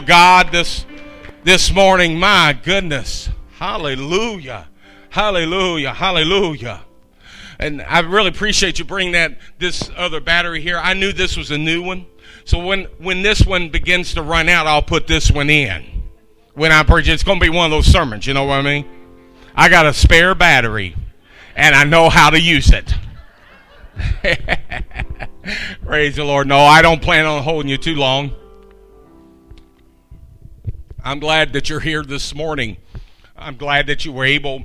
God this this morning. My goodness. Hallelujah. Hallelujah. Hallelujah. And I really appreciate you bringing that this other battery here. I knew this was a new one. So when when this one begins to run out, I'll put this one in. When I preach, it's going to be one of those sermons. You know what I mean? I got a spare battery, and I know how to use it. Praise the Lord. No, I don't plan on holding you too long. I'm glad that you're here this morning. I'm glad that you were able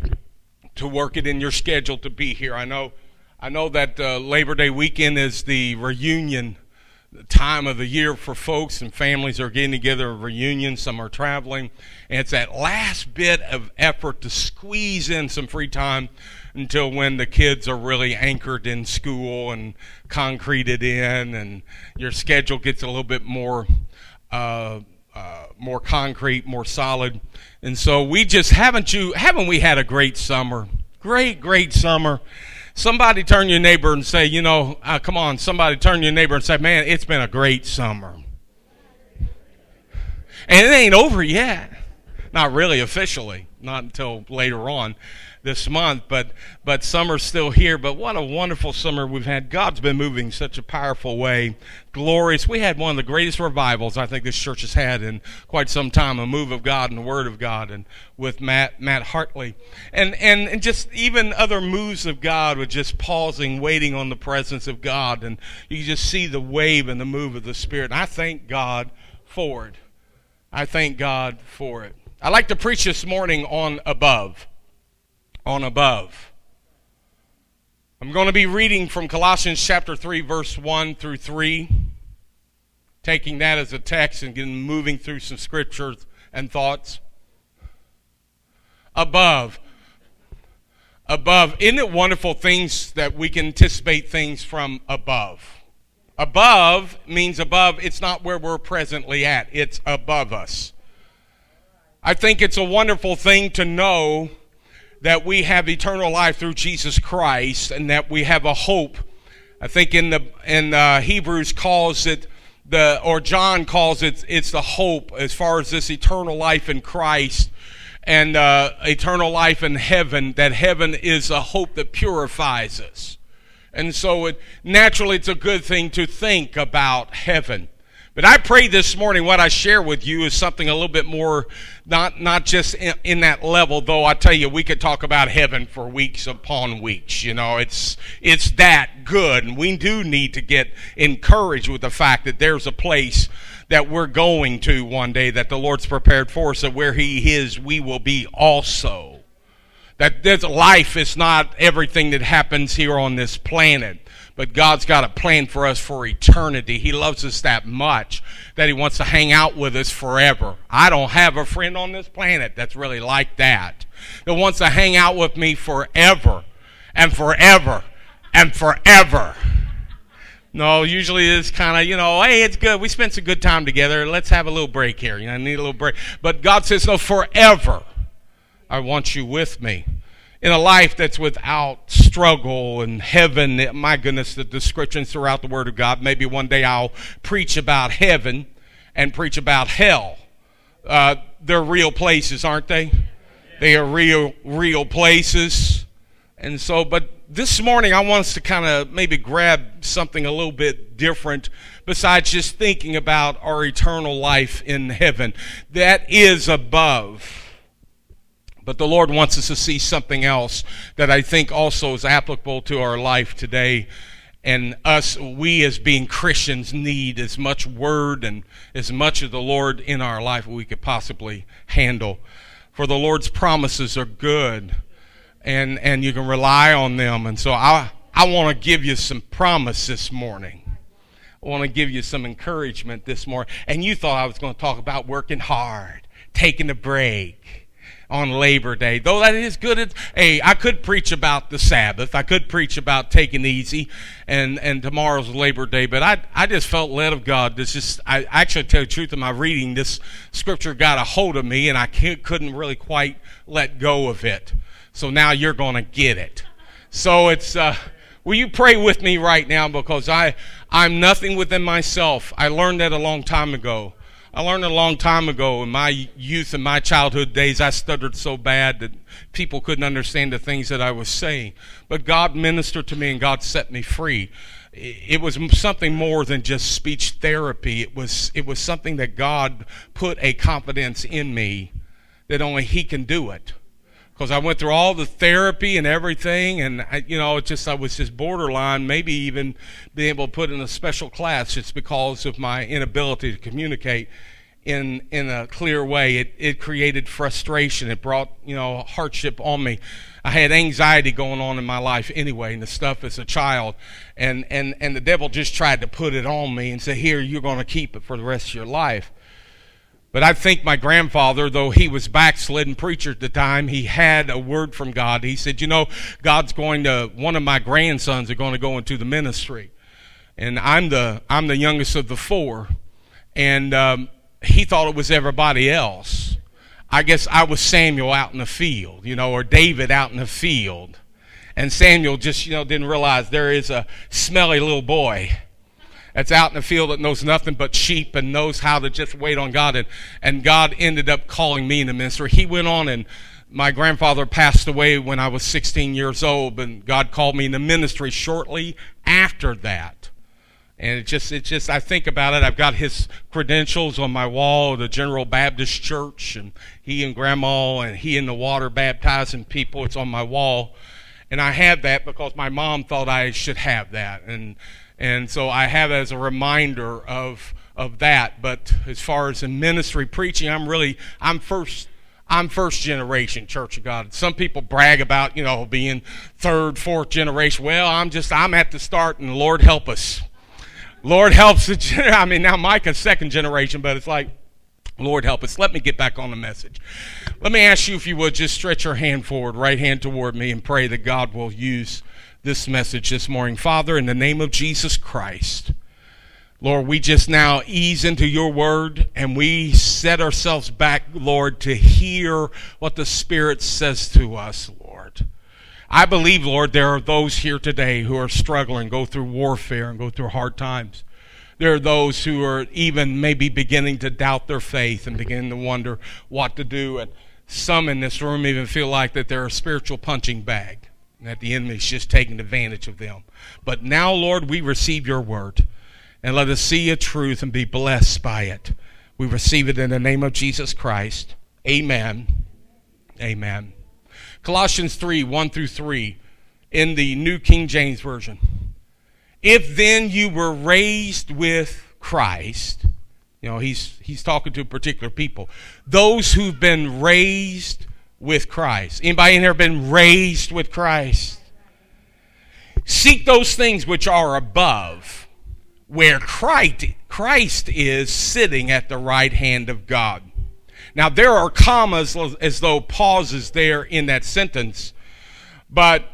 to work it in your schedule to be here. I know, I know that uh, Labor Day weekend is the reunion time of the year for folks and families are getting together a reunion. Some are traveling, and it's that last bit of effort to squeeze in some free time until when the kids are really anchored in school and concreted in, and your schedule gets a little bit more. Uh, uh, more concrete, more solid. And so we just haven't you haven't we had a great summer? Great, great summer. Somebody turn your neighbor and say, you know, uh, come on, somebody turn your neighbor and say, man, it's been a great summer. And it ain't over yet. Not really officially, not until later on this month, but but summer's still here. But what a wonderful summer we've had. God's been moving such a powerful way, glorious. We had one of the greatest revivals I think this church has had in quite some time. A move of God and the Word of God, and with Matt Matt Hartley, and and and just even other moves of God with just pausing, waiting on the presence of God, and you just see the wave and the move of the Spirit. And I thank God for it. I thank God for it. I'd like to preach this morning on above on above. I'm going to be reading from Colossians chapter 3, verse 1 through 3, taking that as a text and getting moving through some scriptures and thoughts. Above. Above. Isn't it wonderful things that we can anticipate things from above? Above means above, it's not where we're presently at, it's above us. I think it's a wonderful thing to know that we have eternal life through Jesus Christ and that we have a hope. I think in the in uh, Hebrews calls it the or John calls it it's the hope as far as this eternal life in Christ and uh, eternal life in heaven. That heaven is a hope that purifies us, and so it, naturally it's a good thing to think about heaven. But I pray this morning what I share with you is something a little bit more, not, not just in, in, that level, though I tell you, we could talk about heaven for weeks upon weeks. You know, it's, it's that good. And we do need to get encouraged with the fact that there's a place that we're going to one day that the Lord's prepared for us, that where He is, we will be also. That this life is not everything that happens here on this planet but God's got a plan for us for eternity. He loves us that much that He wants to hang out with us forever. I don't have a friend on this planet that's really like that, that wants to hang out with me forever and forever and forever. No, usually it's kind of, you know, hey, it's good. We spent some good time together. Let's have a little break here. You know, I need a little break. But God says, no, forever. I want you with me in a life that's without struggle and heaven. My goodness, the descriptions throughout the Word of God. Maybe one day I'll preach about heaven and preach about hell. Uh, they're real places, aren't they? They are real, real places. And so, but this morning I want us to kind of maybe grab something a little bit different besides just thinking about our eternal life in heaven. That is above but the Lord wants us to see something else that I think also is applicable to our life today. And us, we as being Christians, need as much word and as much of the Lord in our life we could possibly handle. For the Lord's promises are good, and, and you can rely on them. And so I, I want to give you some promise this morning. I want to give you some encouragement this morning. And you thought I was going to talk about working hard, taking a break on Labor Day. Though that is good. Hey, I could preach about the Sabbath. I could preach about taking easy and, and tomorrow's Labor Day. But I, I just felt led of God. This just, I actually tell the truth in my reading, this scripture got a hold of me and I couldn't really quite let go of it. So now you're going to get it. So it's, uh, will you pray with me right now? Because I, I'm nothing within myself. I learned that a long time ago. I learned a long time ago in my youth and my childhood days, I stuttered so bad that people couldn't understand the things that I was saying. But God ministered to me and God set me free. It was something more than just speech therapy. It was, it was something that God put a confidence in me that only He can do it because I went through all the therapy and everything, and I, you know, it just I was just borderline, maybe even being able to put in a special class just because of my inability to communicate in in a clear way. It it created frustration. It brought you know hardship on me. I had anxiety going on in my life anyway, and the stuff as a child, and and and the devil just tried to put it on me and say, "Here, you're going to keep it for the rest of your life." But I think my grandfather, though he was backslidden preacher at the time, he had a word from God. He said, You know, God's going to, one of my grandsons are going to go into the ministry. And I'm the, I'm the youngest of the four. And um, he thought it was everybody else. I guess I was Samuel out in the field, you know, or David out in the field. And Samuel just, you know, didn't realize there is a smelly little boy that's out in the field that knows nothing but sheep and knows how to just wait on God. And, and God ended up calling me in the ministry. He went on and my grandfather passed away when I was 16 years old, and God called me in the ministry shortly after that. And it just, it just, I think about it. I've got his credentials on my wall the General Baptist Church, and he and Grandma, and he in the water baptizing people. It's on my wall, and I have that because my mom thought I should have that, and and so I have as a reminder of of that. But as far as in ministry preaching, I'm really I'm first I'm first generation Church of God. Some people brag about, you know, being third, fourth generation. Well, I'm just I'm at the start and Lord help us. Lord helps the I mean now Micah's second generation, but it's like Lord help us. Let me get back on the message. Let me ask you if you would just stretch your hand forward, right hand toward me, and pray that God will use this message this morning. Father, in the name of Jesus Christ, Lord, we just now ease into your word and we set ourselves back, Lord, to hear what the Spirit says to us, Lord. I believe, Lord, there are those here today who are struggling, go through warfare and go through hard times. There are those who are even maybe beginning to doubt their faith and begin to wonder what to do. And some in this room even feel like that they're a spiritual punching bag that the enemy is just taking advantage of them. But now, Lord, we receive your word, and let us see a truth and be blessed by it. We receive it in the name of Jesus Christ. Amen. Amen. Colossians 3 1 through 3 in the New King James Version. If then you were raised with Christ, you know, he's, he's talking to particular people, those who've been raised with Christ. Anybody in here been raised with Christ? Seek those things which are above, where Christ, Christ is sitting at the right hand of God. Now, there are commas as though pauses there in that sentence, but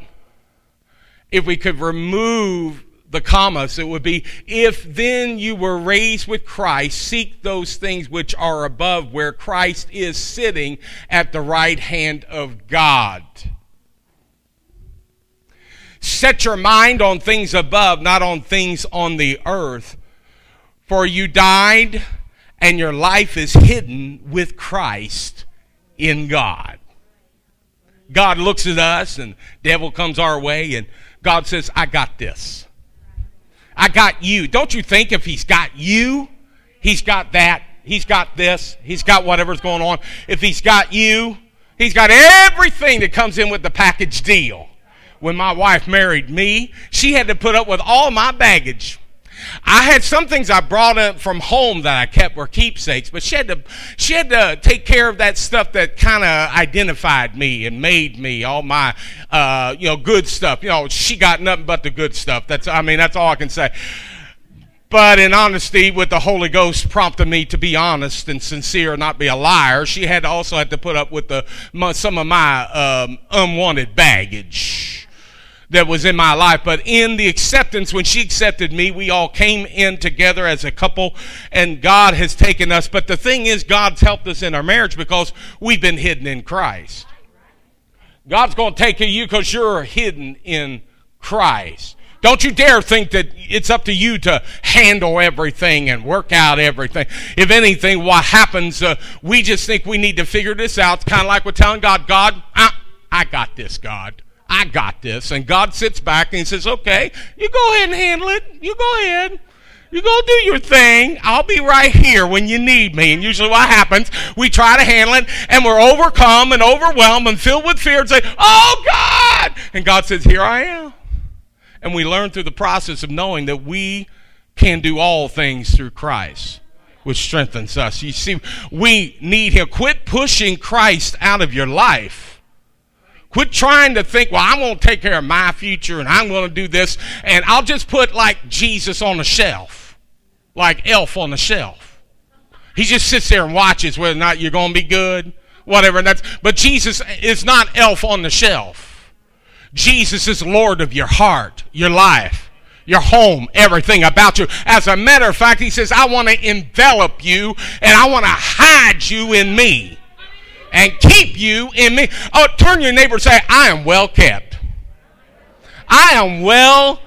if we could remove the commas, it would be, if then you were raised with Christ, seek those things which are above, where Christ is sitting at the right hand of God. Set your mind on things above, not on things on the earth. For you died, and your life is hidden with Christ in God. God looks at us, and devil comes our way, and God says, I got this. I got you. Don't you think if he's got you, he's got that, he's got this, he's got whatever's going on. If he's got you, he's got everything that comes in with the package deal. When my wife married me, she had to put up with all my baggage I had some things I brought up from home that I kept were keepsakes, but she had to she had to take care of that stuff that kind of identified me and made me all my uh, you know good stuff. You know, she got nothing but the good stuff. That's I mean that's all I can say. But in honesty, with the Holy Ghost prompting me to be honest and sincere, not be a liar, she had also had to put up with the some of my um, unwanted baggage that was in my life. But in the acceptance, when she accepted me, we all came in together as a couple, and God has taken us. But the thing is, God's helped us in our marriage because we've been hidden in Christ. God's going to take you because you're hidden in Christ. Don't you dare think that it's up to you to handle everything and work out everything. If anything, what happens, uh, we just think we need to figure this out. It's kind of like we're telling God, God, I, I got this, God. I got this. And God sits back and he says, okay, you go ahead and handle it. You go ahead. You go do your thing. I'll be right here when you need me. And usually what happens, we try to handle it and we're overcome and overwhelmed and filled with fear and say, oh God. And God says, here I am. And we learn through the process of knowing that we can do all things through Christ, which strengthens us. You see, we need Him. Quit pushing Christ out of your life. Quit trying to think, well, I'm going to take care of my future and I'm going to do this, and I'll just put like Jesus on the shelf, like Elf on the shelf. He just sits there and watches whether or not you're going to be good, whatever. And that's, but Jesus is not Elf on the shelf. Jesus is Lord of your heart, your life, your home, everything about you. As a matter of fact, he says, I want to envelop you and I want to hide you in me and keep you in me. Oh, turn your neighbor and say, I am well kept. I am well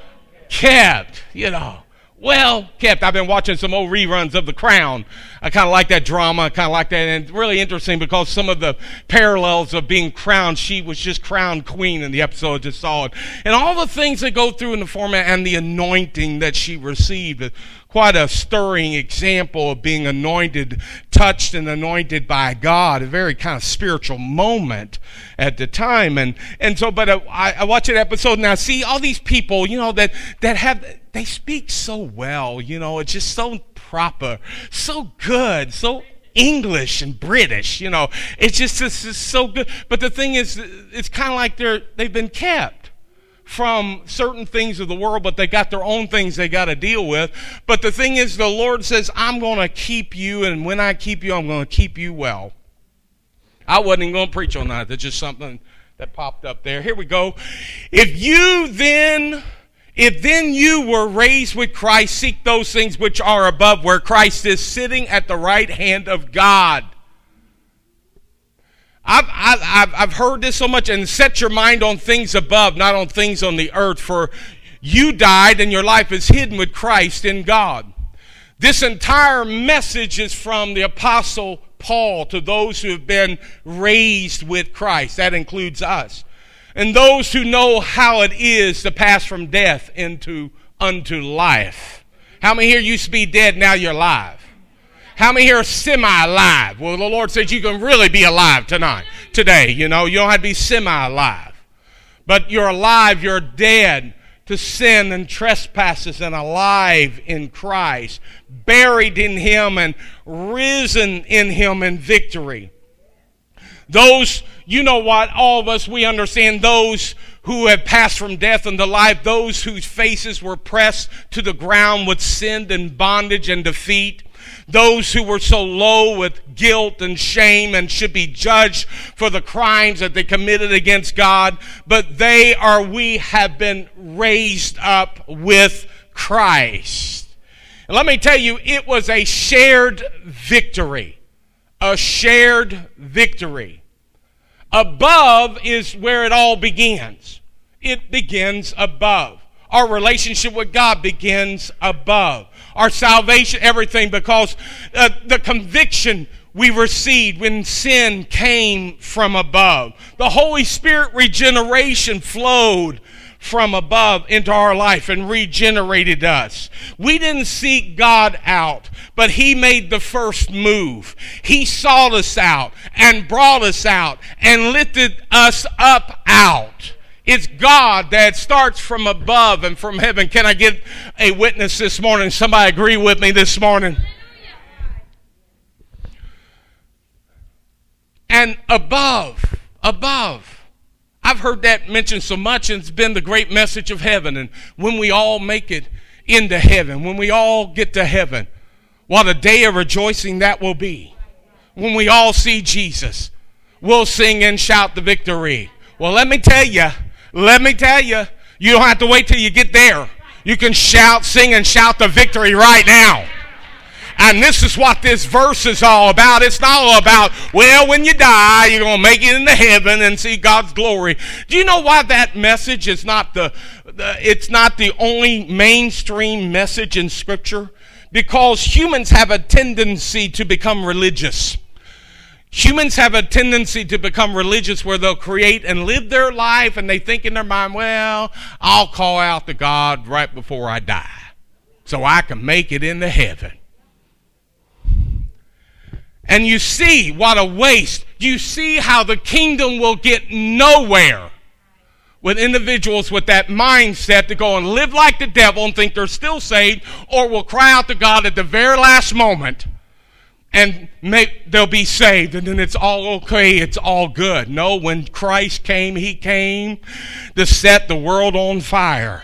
kept. You know, well kept. I've been watching some old reruns of The Crown. I kind of like that drama. I kind of like that. And really interesting because some of the parallels of being crowned, she was just crowned queen in the episode I just saw it. And all the things that go through in the format and the anointing that she received. Quite a stirring example of being anointed, touched and anointed by God. A very kind of spiritual moment at the time. And, and so, but uh, I, I watch that episode I see all these people, you know, that, that have, they speak so well, you know, it's just so proper, so good, so English and British, you know. It's just it's just so good. But the thing is, it's kind of like they're they've been kept from certain things of the world, but they got their own things they got to deal with. But the thing is, the Lord says, I'm going to keep you, and when I keep you, I'm going to keep you well. I wasn't going to preach on that. That's just something that popped up there. Here we go. If you then if then you were raised with Christ, seek those things which are above, where Christ is sitting at the right hand of God. I've, I've, I've heard this so much, and set your mind on things above, not on things on the earth, for you died and your life is hidden with Christ in God. This entire message is from the Apostle Paul to those who have been raised with Christ. That includes us and those who know how it is to pass from death into unto life. How many here used to be dead, now you're alive? How many here are semi-alive? Well, the Lord says you can really be alive tonight, today. You know, you don't have to be semi-alive. But you're alive, you're dead to sin and trespasses and alive in Christ, buried in Him and risen in Him in victory. Those, you know what, all of us, we understand those who have passed from death unto life, those whose faces were pressed to the ground with sin and bondage and defeat, those who were so low with guilt and shame and should be judged for the crimes that they committed against God, but they are, we have been raised up with Christ. And let me tell you, it was a shared victory a shared victory. Above is where it all begins. It begins above. Our relationship with God begins above. Our salvation, everything, because uh, the conviction we received when sin came from above. The Holy Spirit regeneration flowed from above into our life and regenerated us. We didn't seek God out, but He made the first move. He sought us out and brought us out and lifted us up out. It's God that starts from above and from heaven. Can I get a witness this morning? Somebody agree with me this morning? And above, above I've heard that mentioned so much, and it's been the great message of heaven. And when we all make it into heaven, when we all get to heaven, what a day of rejoicing that will be. When we all see Jesus, we'll sing and shout the victory. Well, let me tell you, let me tell you, you don't have to wait till you get there. You can shout, sing, and shout the victory right now. And this is what this verse is all about. It's not all about, well, when you die, you're going to make it into heaven and see God's glory. Do you know why that message is not the, it's not the only mainstream message in Scripture because humans have a tendency to become religious. Humans have a tendency to become religious where they'll create and live their life and they think in their mind, well, I'll call out to God right before I die so I can make it into heaven. And you see what a waste. You see how the kingdom will get nowhere with individuals with that mindset to go and live like the devil and think they're still saved or will cry out to God at the very last moment and make, they'll be saved and then it's all okay, it's all good. No, when Christ came, He came to set the world on fire.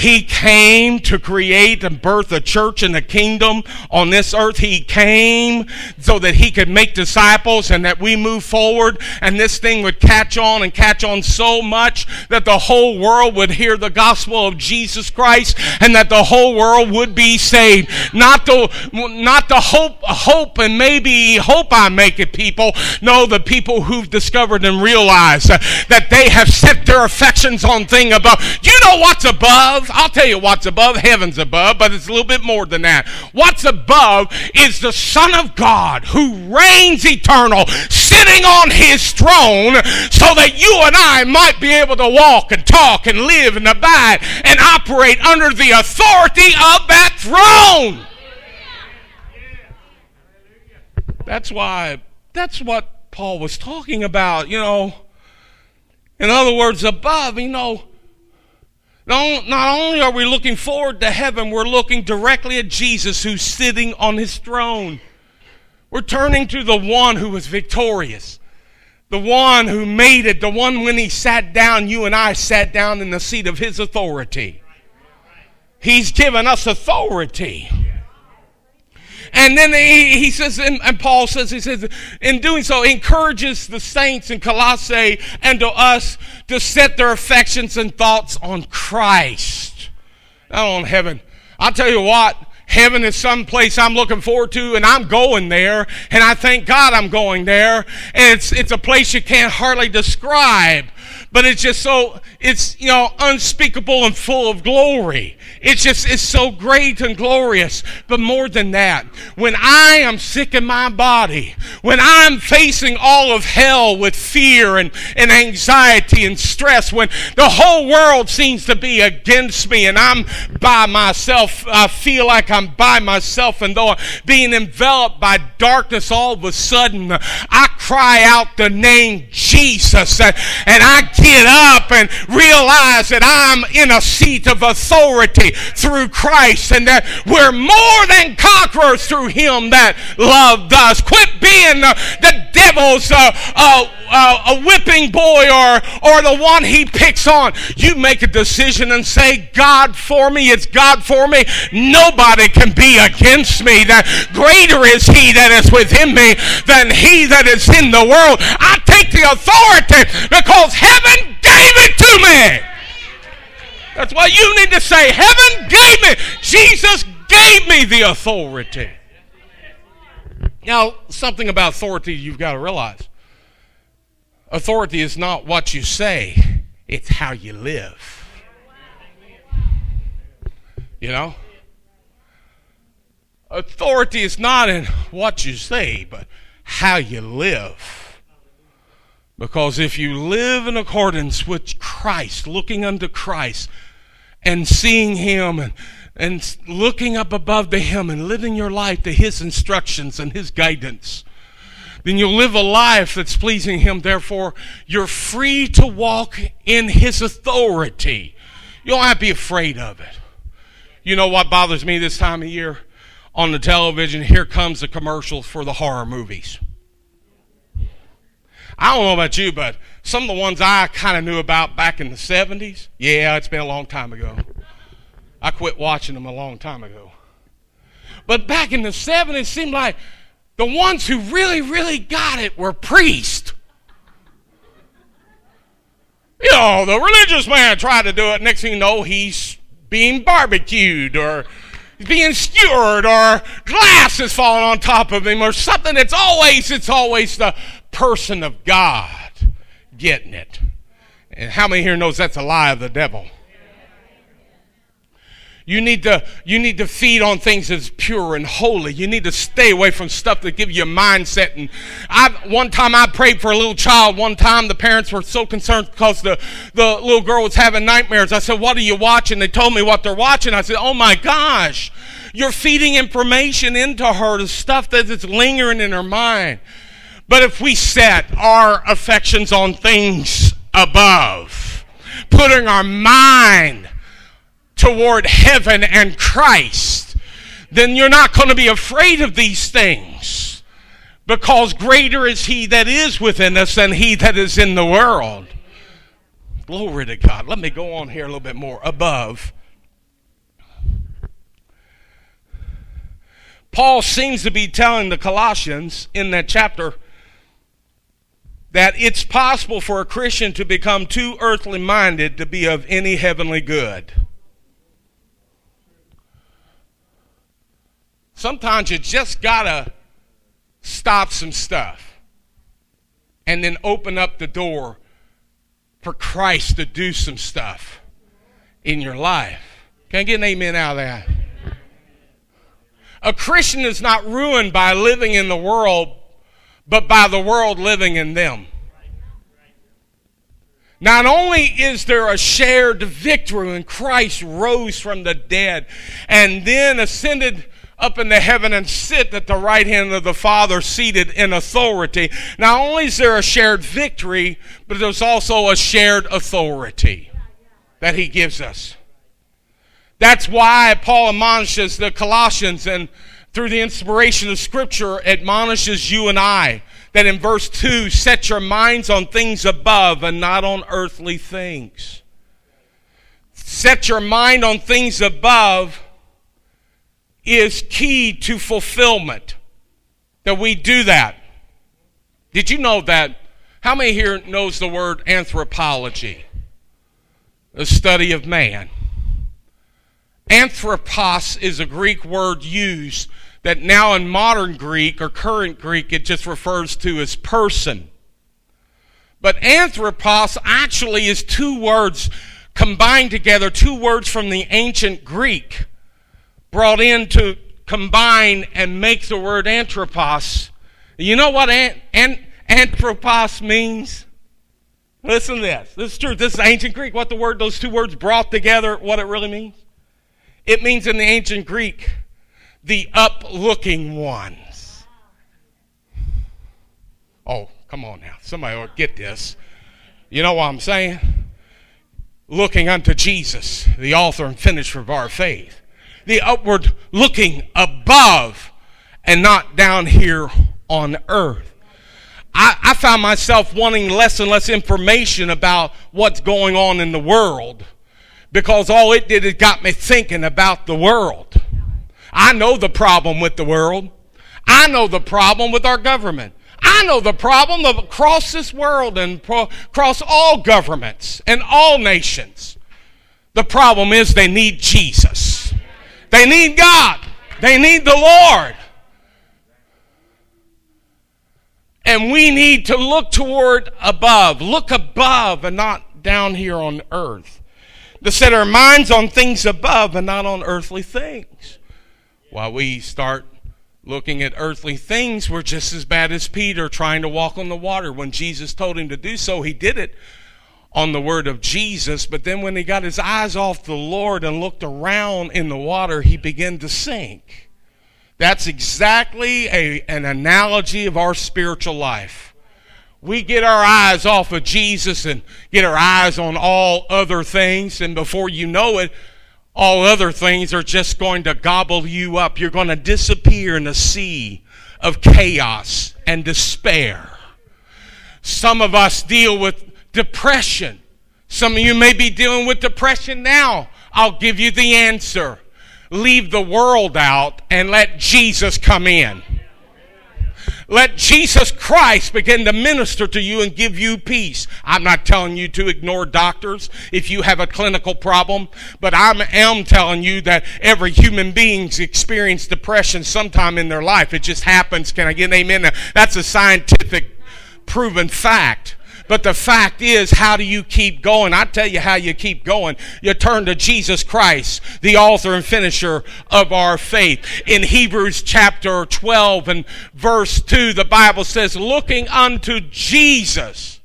He came to create and birth a church and a kingdom on this earth. He came so that He could make disciples and that we move forward and this thing would catch on and catch on so much that the whole world would hear the gospel of Jesus Christ and that the whole world would be saved. Not the, not the hope, hope and maybe hope I make it people. No, the people who've discovered and realized that they have set their affections on thing above. You know what's above? I'll tell you what's above. Heaven's above, but it's a little bit more than that. What's above is the Son of God who reigns eternal, sitting on his throne, so that you and I might be able to walk and talk and live and abide and operate under the authority of that throne. That's why, that's what Paul was talking about, you know. In other words, above, you know, not only are we looking forward to heaven, we're looking directly at Jesus who's sitting on his throne. We're turning to the one who was victorious, the one who made it, the one when he sat down, you and I sat down in the seat of his authority. He's given us authority. And then he, he says, and, and, Paul says, he says, in doing so, encourages the saints in Colossae and to us to set their affections and thoughts on Christ, not on heaven. I'll tell you what, heaven is some place I'm looking forward to, and I'm going there, and I thank God I'm going there. And it's, it's a place you can't hardly describe but it's just so it's you know unspeakable and full of glory. It's just it's so great and glorious. But more than that when i am sick in my body when i'm facing all of hell with fear and, and anxiety and stress when the whole world seems to be against me and i'm by myself i feel like i'm by myself and though i'm being enveloped by darkness all of a sudden i cry out the name jesus and, and i get up and realize that I'm in a seat of authority through Christ and that we're more than conquerors through Him that loved us. Quit being the, the devil's uh, uh, uh, a whipping boy or, or the one he picks on. You make a decision and say, God for me, it's God for me. Nobody can be against me. That greater is he that is within me than he that is in the world. I take the authority because heaven gave it to me. That's why you need to say, Heaven gave me. Jesus gave me the authority. Now, something about authority you've got to realize. Authority is not what you say, it's how you live. You know? Authority is not in what you say, but how you live. Because if you live in accordance with Christ, looking unto Christ, and seeing Him and, and looking up above to Him and living your life to His instructions and His guidance, then you'll live a life that's pleasing Him. Therefore, you're free to walk in His authority. You don't have to be afraid of it. You know what bothers me this time of year? On the television, here comes the commercials for the horror movies. I don't know about you, but some of the ones I kind of knew about back in the 70s, yeah, it's been a long time ago. I quit watching them a long time ago. But back in the 70s, it seemed like the ones who really, really got it were priests. You know, the religious man tried to do it. Next thing you know, he's being barbecued or being skewered or glass is falling on top of him or something. It's always, it's always the person of God getting it. And how many here knows that's a lie of the devil? You need to you need to feed on things that's pure and holy. You need to stay away from stuff that give you a mindset. And I one time I prayed for a little child. One time the parents were so concerned because the the little girl was having nightmares. I said, "What are you watching?" They told me what they're watching. I said, "Oh my gosh, you're feeding information into her, the stuff that is lingering in her mind." But if we set our affections on things above, putting our mind toward heaven and Christ, then you're not going to be afraid of these things because greater is He that is within us than He that is in the world. Glory to God. Let me go on here a little bit more. Above. Paul seems to be telling the Colossians in that chapter that it's possible for a Christian to become too earthly minded to be of any heavenly good. Sometimes you just got to stop some stuff and then open up the door for Christ to do some stuff in your life. Can I get an amen out of that? A Christian is not ruined by living in the world, but by the world living in them. Not only is there a shared victory when Christ rose from the dead and then ascended up into heaven and sit at the right hand of the Father seated in authority. Not only is there a shared victory, but there's also a shared authority that He gives us. That's why Paul admonishes the Colossians and through the inspiration of Scripture admonishes you and I that in verse 2 set your minds on things above and not on earthly things. Set your mind on things above is key to fulfillment. That we do that. Did you know that? How many here knows the word anthropology? The study of man. Anthropos is a Greek word used that now in modern Greek or current Greek it just refers to as person. But anthropos actually is two words combined together, two words from the ancient Greek brought in to combine and make the word anthropos. You know what an, an, anthropos means? Listen to this. This is true. This is ancient Greek. What the word, those two words brought together, what it really means? It means in the ancient Greek, the uplooking ones. Oh, come on now. Somebody get this. You know what I'm saying? Looking unto Jesus, the author and finisher of our faith the upward looking above and not down here on earth. I, I, found myself wanting less and less information about what's going on in the world because all it did is got me thinking about the world. I know the problem with the world. I know the problem with our government. I know the problem of across this world and pro- across all governments and all nations. The problem is they need Jesus. They need God. They need the Lord. And we need to look toward above. Look above and not down here on earth. To set our minds on things above and not on earthly things. While we start looking at earthly things, we're just as bad as Peter trying to walk on the water. When Jesus told him to do so, he did it on the word of Jesus, but then when he got his eyes off the Lord and looked around in the water, he began to sink. That's exactly a, an analogy of our spiritual life. We get our eyes off of Jesus and get our eyes on all other things, and before you know it, all other things are just going to gobble you up. You're going to disappear in a sea of chaos and despair. Some of us deal with depression. Some of you may be dealing with depression now. I'll give you the answer. Leave the world out and let Jesus come in. Let Jesus Christ begin to minister to you and give you peace. I'm not telling you to ignore doctors if you have a clinical problem, but I am telling you that every human being's experienced depression sometime in their life. It just happens. Can I get an amen? That's a scientific proven fact. But the fact is, how do you keep going? I tell you how you keep going. You turn to Jesus Christ, the author and finisher of our faith. In Hebrews chapter 12 and verse 2, the Bible says, looking unto Jesus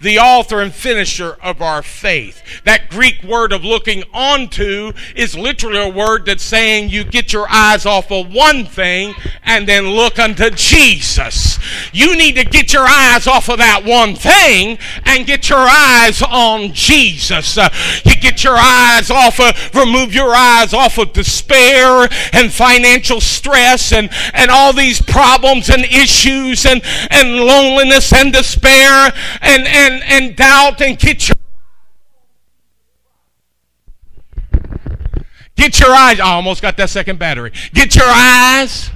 the author and finisher of our faith. That Greek word of looking onto is literally a word that's saying you get your eyes off of one thing and then look unto Jesus. You need to get your eyes off of that one thing and get your eyes on Jesus. Uh, you get your eyes off of, remove your eyes off of despair and financial stress and, and all these problems and issues and, and loneliness and despair and, and and, and doubt and get your Get your eyes, I almost got that second battery. Get your eyes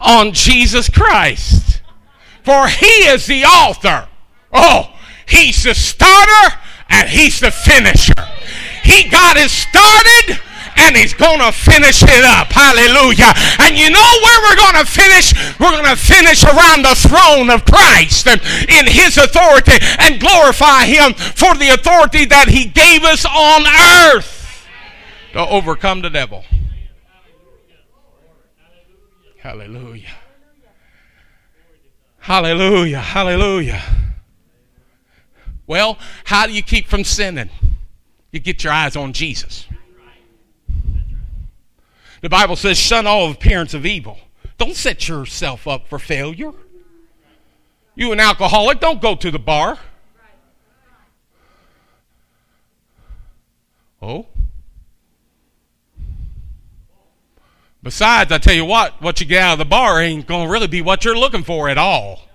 on Jesus Christ. For he is the author. Oh, he's the starter and he's the finisher. He got it started and he's going to finish it up. Hallelujah. And you know where we're going to finish? We're going to finish around the throne of Christ and in his authority and glorify him for the authority that he gave us on earth to overcome the devil. Hallelujah. Hallelujah. Hallelujah. Well, how do you keep from sinning? You get your eyes on Jesus. The Bible says, shun all appearance of evil. Don't set yourself up for failure. You an alcoholic, don't go to the bar. Oh. Besides, I tell you what, what you get out of the bar ain't going to really be what you're looking for at all.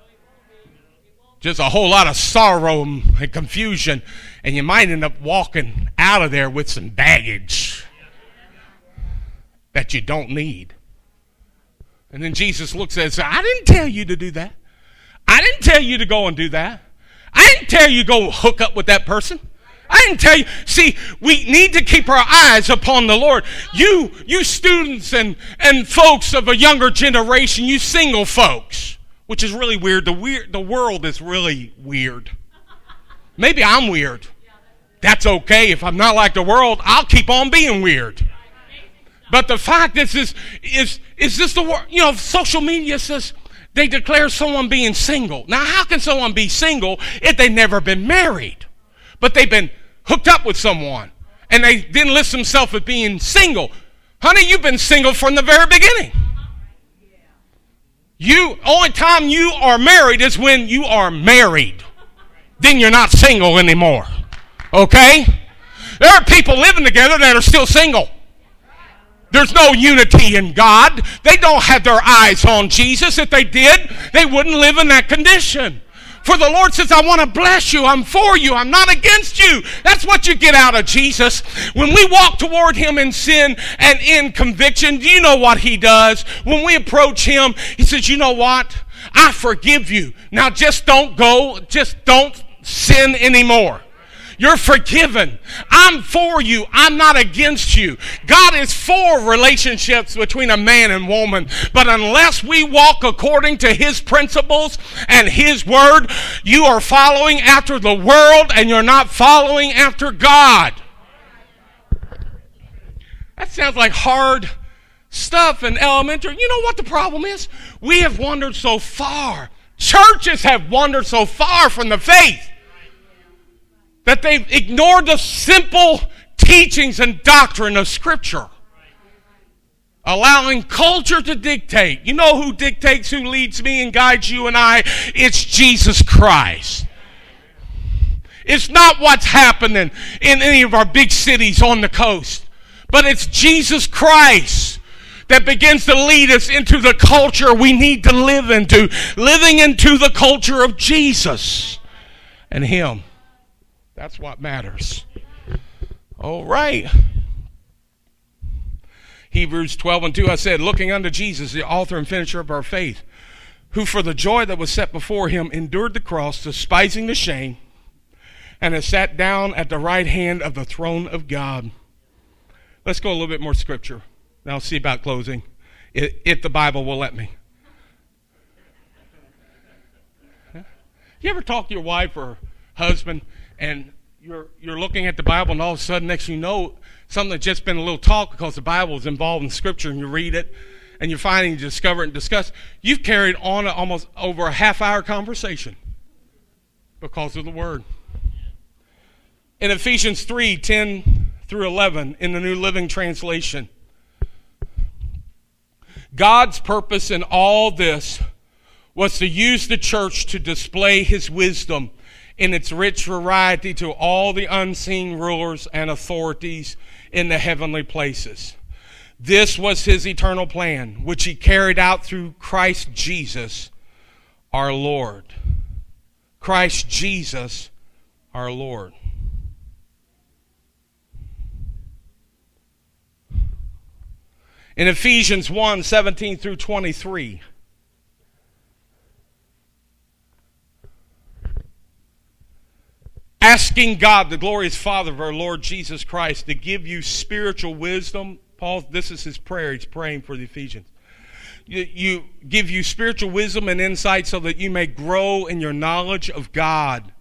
Just a whole lot of sorrow and confusion, and you might end up walking out of there with some baggage that you don't need. And then Jesus looks at it and says, I didn't tell you to do that. I didn't tell you to go and do that. I didn't tell you to go hook up with that person. I didn't tell you. See, we need to keep our eyes upon the Lord. You, you students and, and folks of a younger generation, you single folks, which is really weird. The weird, the world is really weird. Maybe I'm weird. That's okay. If I'm not like the world, I'll keep on being weird. But the fact is, is, is, is this the word? You know, social media says they declare someone being single. Now, how can someone be single if they've never been married? But they've been hooked up with someone and they didn't list themselves as being single. Honey, you've been single from the very beginning. You only time you are married is when you are married. Then you're not single anymore. Okay? There are people living together that are still single. There's no unity in God. They don't have their eyes on Jesus. If they did, they wouldn't live in that condition. For the Lord says, I want to bless you. I'm for you. I'm not against you. That's what you get out of Jesus. When we walk toward Him in sin and in conviction, do you know what He does? When we approach Him, He says, You know what? I forgive you. Now just don't go, just don't sin anymore. You're forgiven. I'm for you. I'm not against you. God is for relationships between a man and woman. But unless we walk according to His principles and His word, you are following after the world and you're not following after God. That sounds like hard stuff in elementary. You know what the problem is? We have wandered so far. Churches have wandered so far from the faith that they've ignored the simple teachings and doctrine of Scripture. Allowing culture to dictate. You know who dictates, who leads me and guides you and I? It's Jesus Christ. It's not what's happening in any of our big cities on the coast, but it's Jesus Christ that begins to lead us into the culture we need to live into, living into the culture of Jesus and Him. That's what matters. All right. Hebrews 12 and 2, I said, looking unto Jesus, the author and finisher of our faith, who for the joy that was set before him endured the cross, despising the shame, and has sat down at the right hand of the throne of God. Let's go a little bit more scripture. Now, I'll see about closing, if the Bible will let me. You ever talk to your wife or husband, and you're, you're looking at the Bible, and all of a sudden, next you know, something that's just been a little talk because the Bible is involved in Scripture, and you read it, and you're finding, you discover it, and discuss. You've carried on almost over a half hour conversation because of the Word. In Ephesians 3 10 through 11, in the New Living Translation, God's purpose in all this was to use the church to display his wisdom in its rich variety to all the unseen rulers and authorities in the heavenly places. This was his eternal plan, which he carried out through Christ Jesus, our Lord. Christ Jesus, our Lord. In Ephesians 1 17 through 23, asking God, the glorious Father of our Lord Jesus Christ, to give you spiritual wisdom. Paul, this is his prayer. He's praying for the Ephesians. You, you give you spiritual wisdom and insight so that you may grow in your knowledge of God.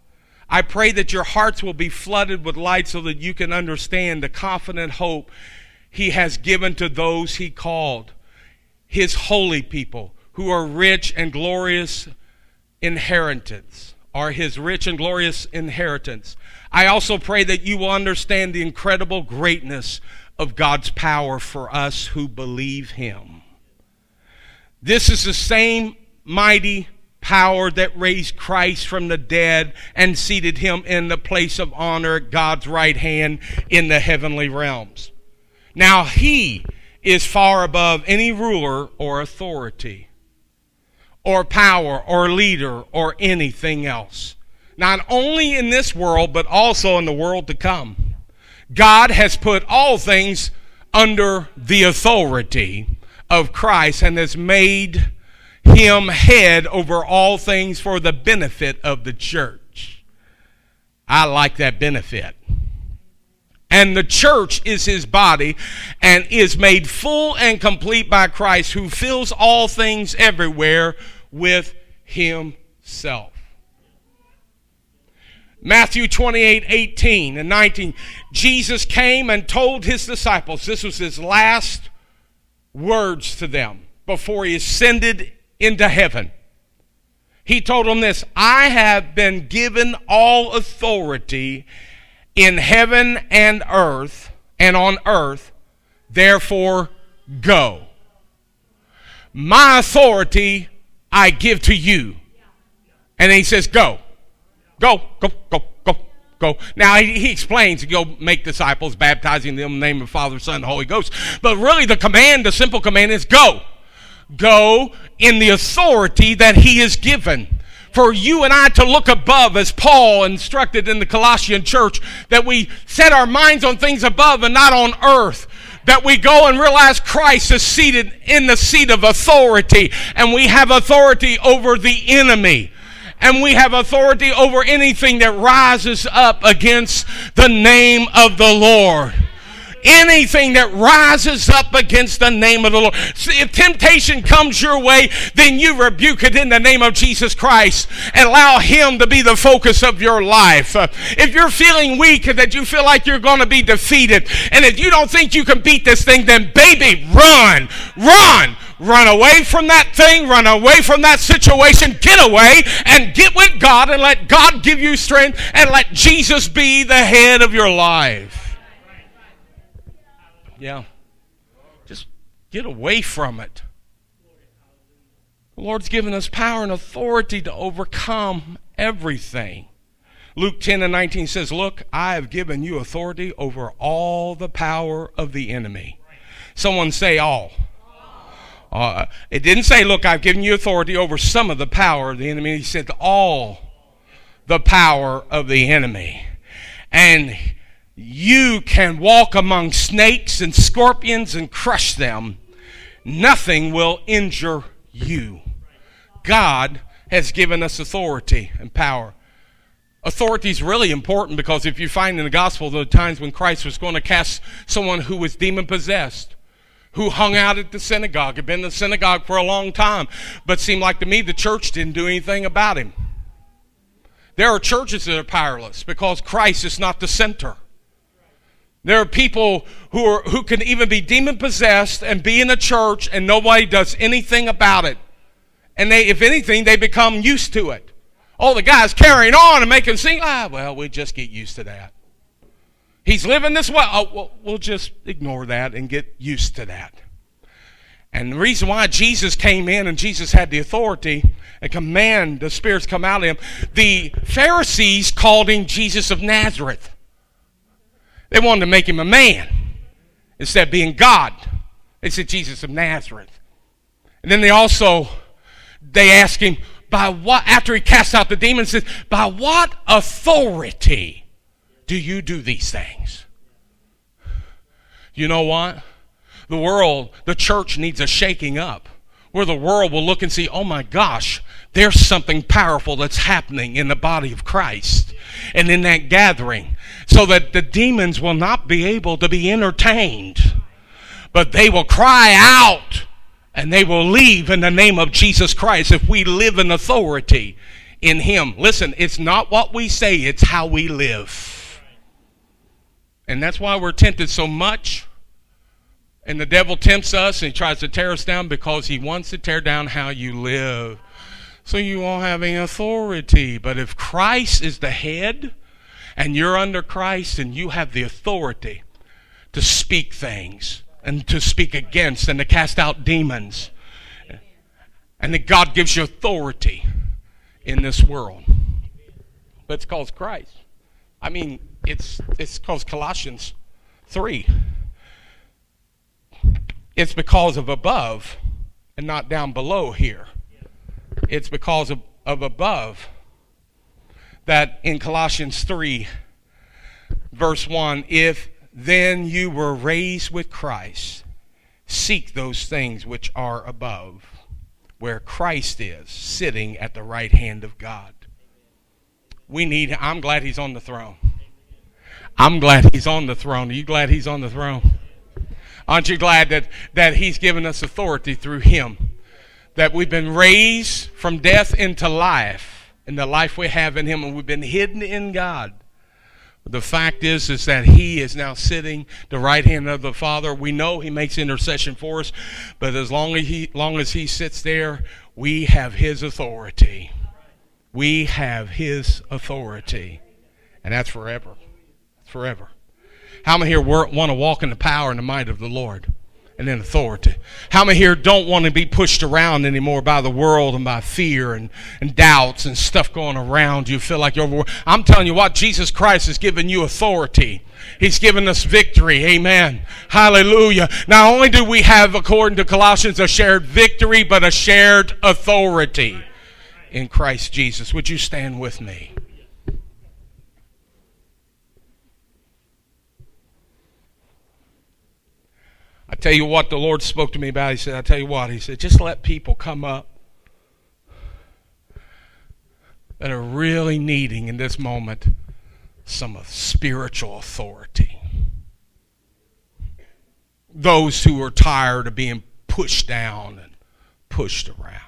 I pray that your hearts will be flooded with light so that you can understand the confident hope he has given to those he called, his holy people, who are rich and glorious inheritance are his rich and glorious inheritance. I also pray that you will understand the incredible greatness of God's power for us who believe him. This is the same mighty power that raised Christ from the dead and seated him in the place of honor at God's right hand in the heavenly realms. Now he is far above any ruler or authority or power or leader or anything else. Not only in this world, but also in the world to come. God has put all things under the authority of Christ and has made him head over all things for the benefit of the church. I like that benefit. And the church is his body and is made full and complete by Christ, who fills all things everywhere with himself. Matthew 28 18 and 19. Jesus came and told his disciples, this was his last words to them before he ascended into heaven. He told them this I have been given all authority in heaven and earth and on earth, therefore go. My authority I give to you. And he says, Go. Go, go, go, go, go. Now he, he explains, go make disciples, baptizing them in the name of the Father, Son, and Holy Ghost. But really the command, the simple command is go. Go in the authority that he is given for you and I to look above, as Paul instructed in the Colossian church, that we set our minds on things above and not on earth that we go and realize Christ is seated in the seat of authority, and we have authority over the enemy. And we have authority over anything that rises up against the name of the Lord anything that rises up against the name of the Lord. See, if temptation comes your way, then you rebuke it in the name of Jesus Christ and allow Him to be the focus of your life. If you're feeling weak, and that you feel like you're going to be defeated, and if you don't think you can beat this thing, then baby, run, run. Run away from that thing, run away from that situation, get away and get with God and let God give you strength and let Jesus be the head of your life. Yeah. Just get away from it. The Lord's given us power and authority to overcome everything. Luke 10 and 19 says, Look, I have given you authority over all the power of the enemy. Someone say all. Uh, it didn't say, Look, I've given you authority over some of the power of the enemy. He said, All the power of the enemy. And you can walk among snakes and scorpions and crush them. Nothing will injure you. God has given us authority and power. Authority is really important because if you find in the gospel the times when Christ was going to cast someone who was demon possessed, who hung out at the synagogue, had been in the synagogue for a long time, but seemed like to me the church didn't do anything about him. There are churches that are powerless because Christ is not the center. There are people who are who can even be demon possessed and be in a church and nobody does anything about it. And they if anything they become used to it. Oh, the guy's carrying on and making sing. Ah, well, we just get used to that. He's living this way. Oh, well, we'll just ignore that and get used to that. And the reason why Jesus came in and Jesus had the authority and command the spirits come out of him, the Pharisees called him Jesus of Nazareth. They wanted to make him a man instead of being God. They said Jesus of Nazareth. And then they also they asked him, by what after he cast out the demons, says, by what authority do you do these things? You know what? The world, the church needs a shaking up where the world will look and see, oh my gosh, there's something powerful that's happening in the body of Christ and in that gathering, so that the demons will not be able to be entertained, but they will cry out and they will leave in the name of Jesus Christ if we live in authority in Him. Listen, it's not what we say, it's how we live. And that's why we're tempted so much and the devil tempts us and he tries to tear us down because he wants to tear down how you live. So you won't have any authority. But if Christ is the head and you're under Christ and you have the authority to speak things and to speak against and to cast out demons, and that God gives you authority in this world. But it's called Christ. I mean, it's it's called Colossians 3. It's because of above and not down below here. It's because of, of above that in Colossians 3, verse 1, if then you were raised with Christ, seek those things which are above, where Christ is, sitting at the right hand of God. We need, I'm glad he's on the throne. I'm glad he's on the throne. Are you glad he's on the throne? Aren't you glad that, that He's given us authority through Him? That we've been raised from death into life, and the life we have in Him, and we've been hidden in God. The fact is, is that He is now sitting the right hand of the Father. We know He makes intercession for us, but as long as He, long as he sits there, we have His authority. We have His authority, and that's forever. Forever. How many here want to walk in the power and the might of the Lord and in authority? How many here don't want to be pushed around anymore by the world and by fear and, and doubts and stuff going around you? Feel like you're over. I'm telling you what, Jesus Christ has given you authority. He's given us victory. Amen. Hallelujah. Not only do we have, according to Colossians, a shared victory, but a shared authority in Christ Jesus. Would you stand with me? I tell you what the Lord spoke to me about. He said, I tell you what, he said, just let people come up that are really needing in this moment some spiritual authority. Those who are tired of being pushed down and pushed around.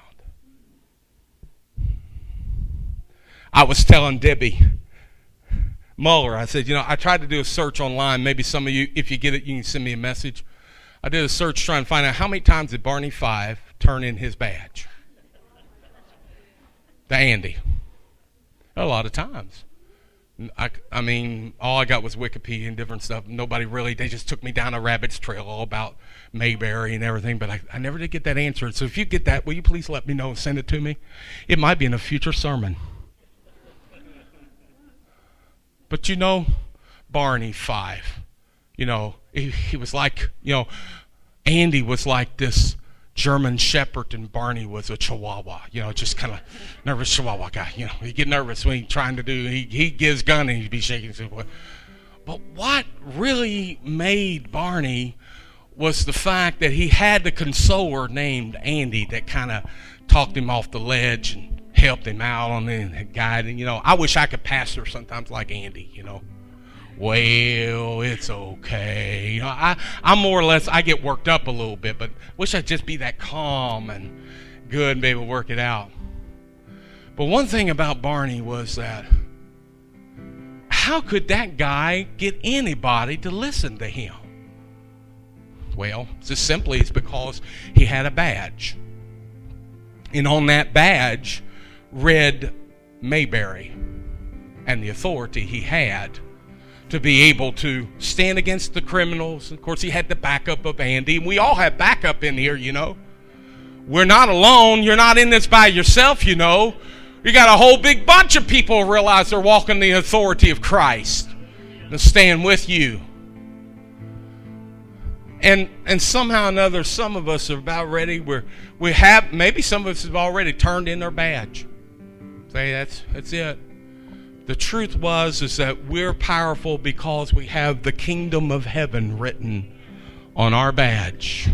I was telling Debbie Muller, I said, you know, I tried to do a search online. Maybe some of you, if you get it, you can send me a message. I did a search trying to find out how many times did Barney Fife turn in his badge? The Andy. A lot of times. I, I mean, all I got was Wikipedia and different stuff. Nobody really, they just took me down a rabbit's trail all about Mayberry and everything, but I, I never did get that answered. So if you get that, will you please let me know and send it to me? It might be in a future sermon. But you know, Barney Fife, you know, he, he was like, you know, Andy was like this German Shepherd, and Barney was a Chihuahua. You know, just kind of nervous Chihuahua guy. You know, he get nervous when he's trying to do. He he gives gun and he'd be shaking. But what really made Barney was the fact that he had the consoler named Andy that kind of talked him off the ledge and helped him out on the guiding. You know, I wish I could pastor sometimes like Andy. You know well, it's okay. You know, I, I'm more or less, I get worked up a little bit, but wish I'd just be that calm and good and be able to work it out. But one thing about Barney was that how could that guy get anybody to listen to him? Well, just simply it's because he had a badge. And on that badge read Mayberry and the authority he had to be able to stand against the criminals. Of course, he had the backup of Andy, and we all have backup in here, you know. We're not alone. You're not in this by yourself, you know. You got a whole big bunch of people realize they're walking the authority of Christ and stand with you. And and somehow or another, some of us are about ready. We're we have maybe some of us have already turned in their badge. Say that's that's it. The truth was is that we're powerful because we have the kingdom of heaven written on our badge.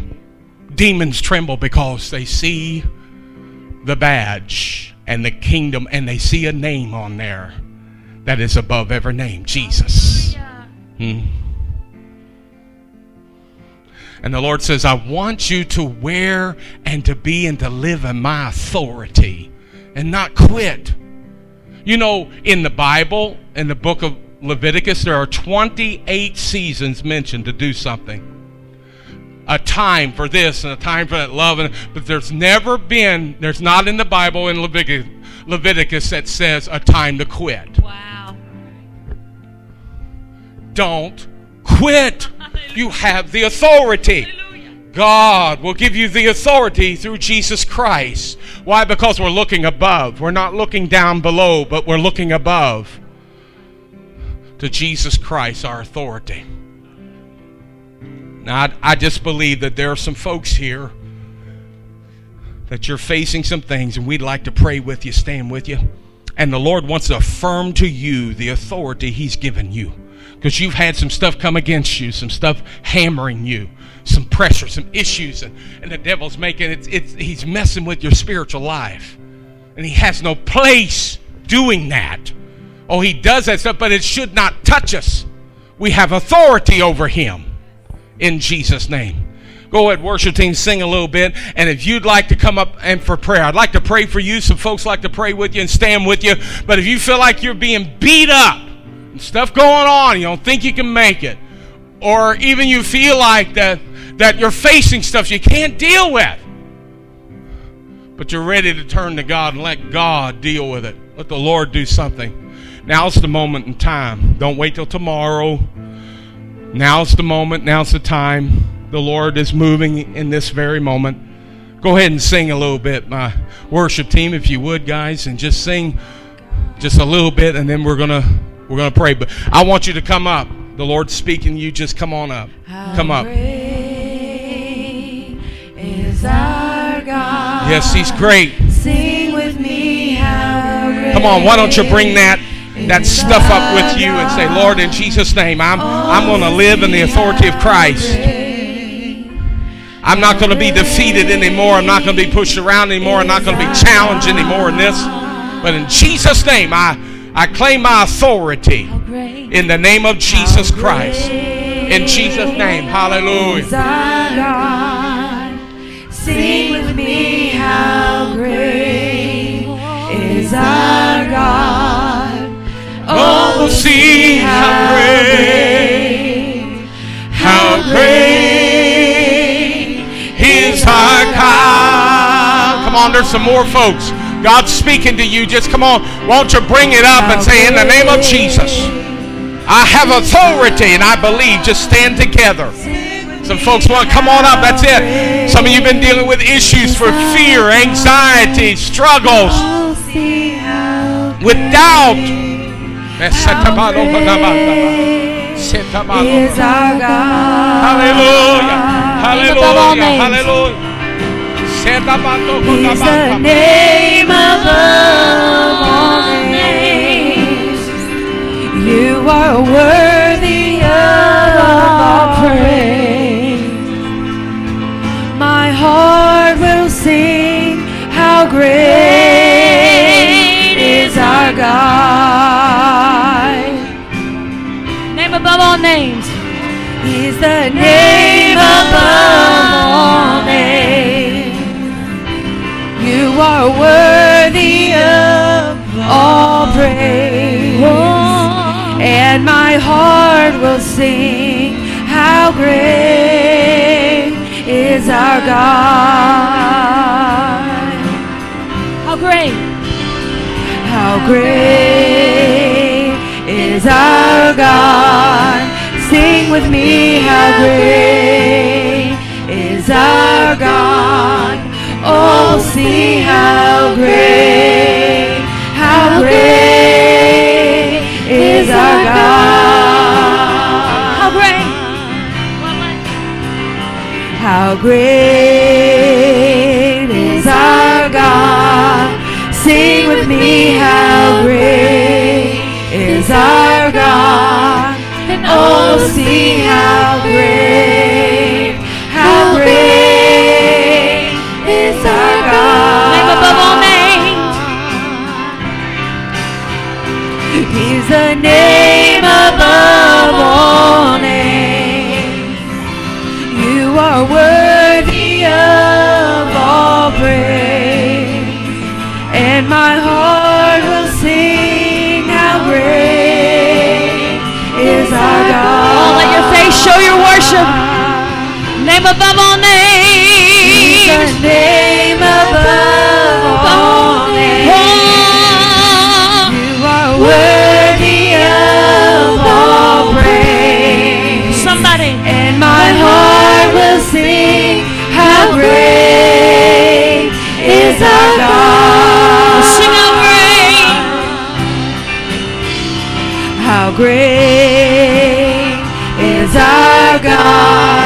Demons tremble because they see the badge and the kingdom and they see a name on there that is above every name Jesus. Hmm. And the Lord says, I want you to wear and to be and to live in my authority and not quit. You know, in the Bible, in the book of Leviticus, there are 28 seasons mentioned to do something. A time for this and a time for that love. And, but there's never been, there's not in the Bible in Leviticus, Leviticus that says a time to quit. Wow. Don't quit. You have the authority. God will give you the authority through Jesus Christ. Why? Because we're looking above. We're not looking down below, but we're looking above to Jesus Christ, our authority. Now, I just believe that there are some folks here that you're facing some things, and we'd like to pray with you, stand with you. And the Lord wants to affirm to you the authority He's given you. Because you've had some stuff come against you, some stuff hammering you, some pressure, some issues, and, and the devil's making it, it's, he's messing with your spiritual life. And he has no place doing that. Oh, he does that stuff, but it should not touch us. We have authority over him in Jesus' name. Go ahead, worship team, sing a little bit. And if you'd like to come up and for prayer, I'd like to pray for you. Some folks like to pray with you and stand with you. But if you feel like you're being beat up, and stuff going on, you don't think you can make it, or even you feel like that that you're facing stuff you can't deal with, but you're ready to turn to God and let God deal with it. Let the Lord do something. Now's the moment in time. Don't wait till tomorrow. Now's the moment. Now's the time. The Lord is moving in this very moment. Go ahead and sing a little bit, my worship team, if you would, guys, and just sing just a little bit, and then we're gonna we're gonna pray. But I want you to come up. The Lord's speaking. You just come on up. Come up. Is our God. Yes, He's great. Sing with me Come on. Why don't you bring that that stuff up with you and say, Lord, in Jesus' name, I'm I'm gonna live in the authority of Christ. I'm not going to be defeated anymore. I'm not going to be pushed around anymore. I'm not going to be challenged anymore in this. But in Jesus' name, I, I claim my authority in the name of Jesus Christ. In Jesus' name, hallelujah. Sing with me how great is our God. Oh, see how great, how great is our God. Come on, there's some more folks. God's speaking to you. Just come on. Won't you bring it up and say, In the name of Jesus, I have authority and I believe. Just stand together. Some folks want to come on up. That's it. Some of you have been dealing with issues for fear, anxiety, struggles, with doubt. is our God. Hallelujah. Hallelujah. Hallelujah. He's the name above all names. You are worthy Name above all names. He's the name above all names. You are worthy of all praise. And my heart will sing how great is our God. How great. How great is our God. Sing with me, how great is our God. Oh, see how great, how great is our God. How great. How great is name above all names. You are worthy of all praise. somebody. And my heart will sing how great is our God. Sing how great. How great is our God.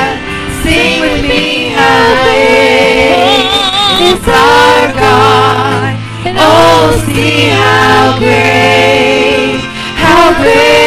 our God. Oh, see how great, how great.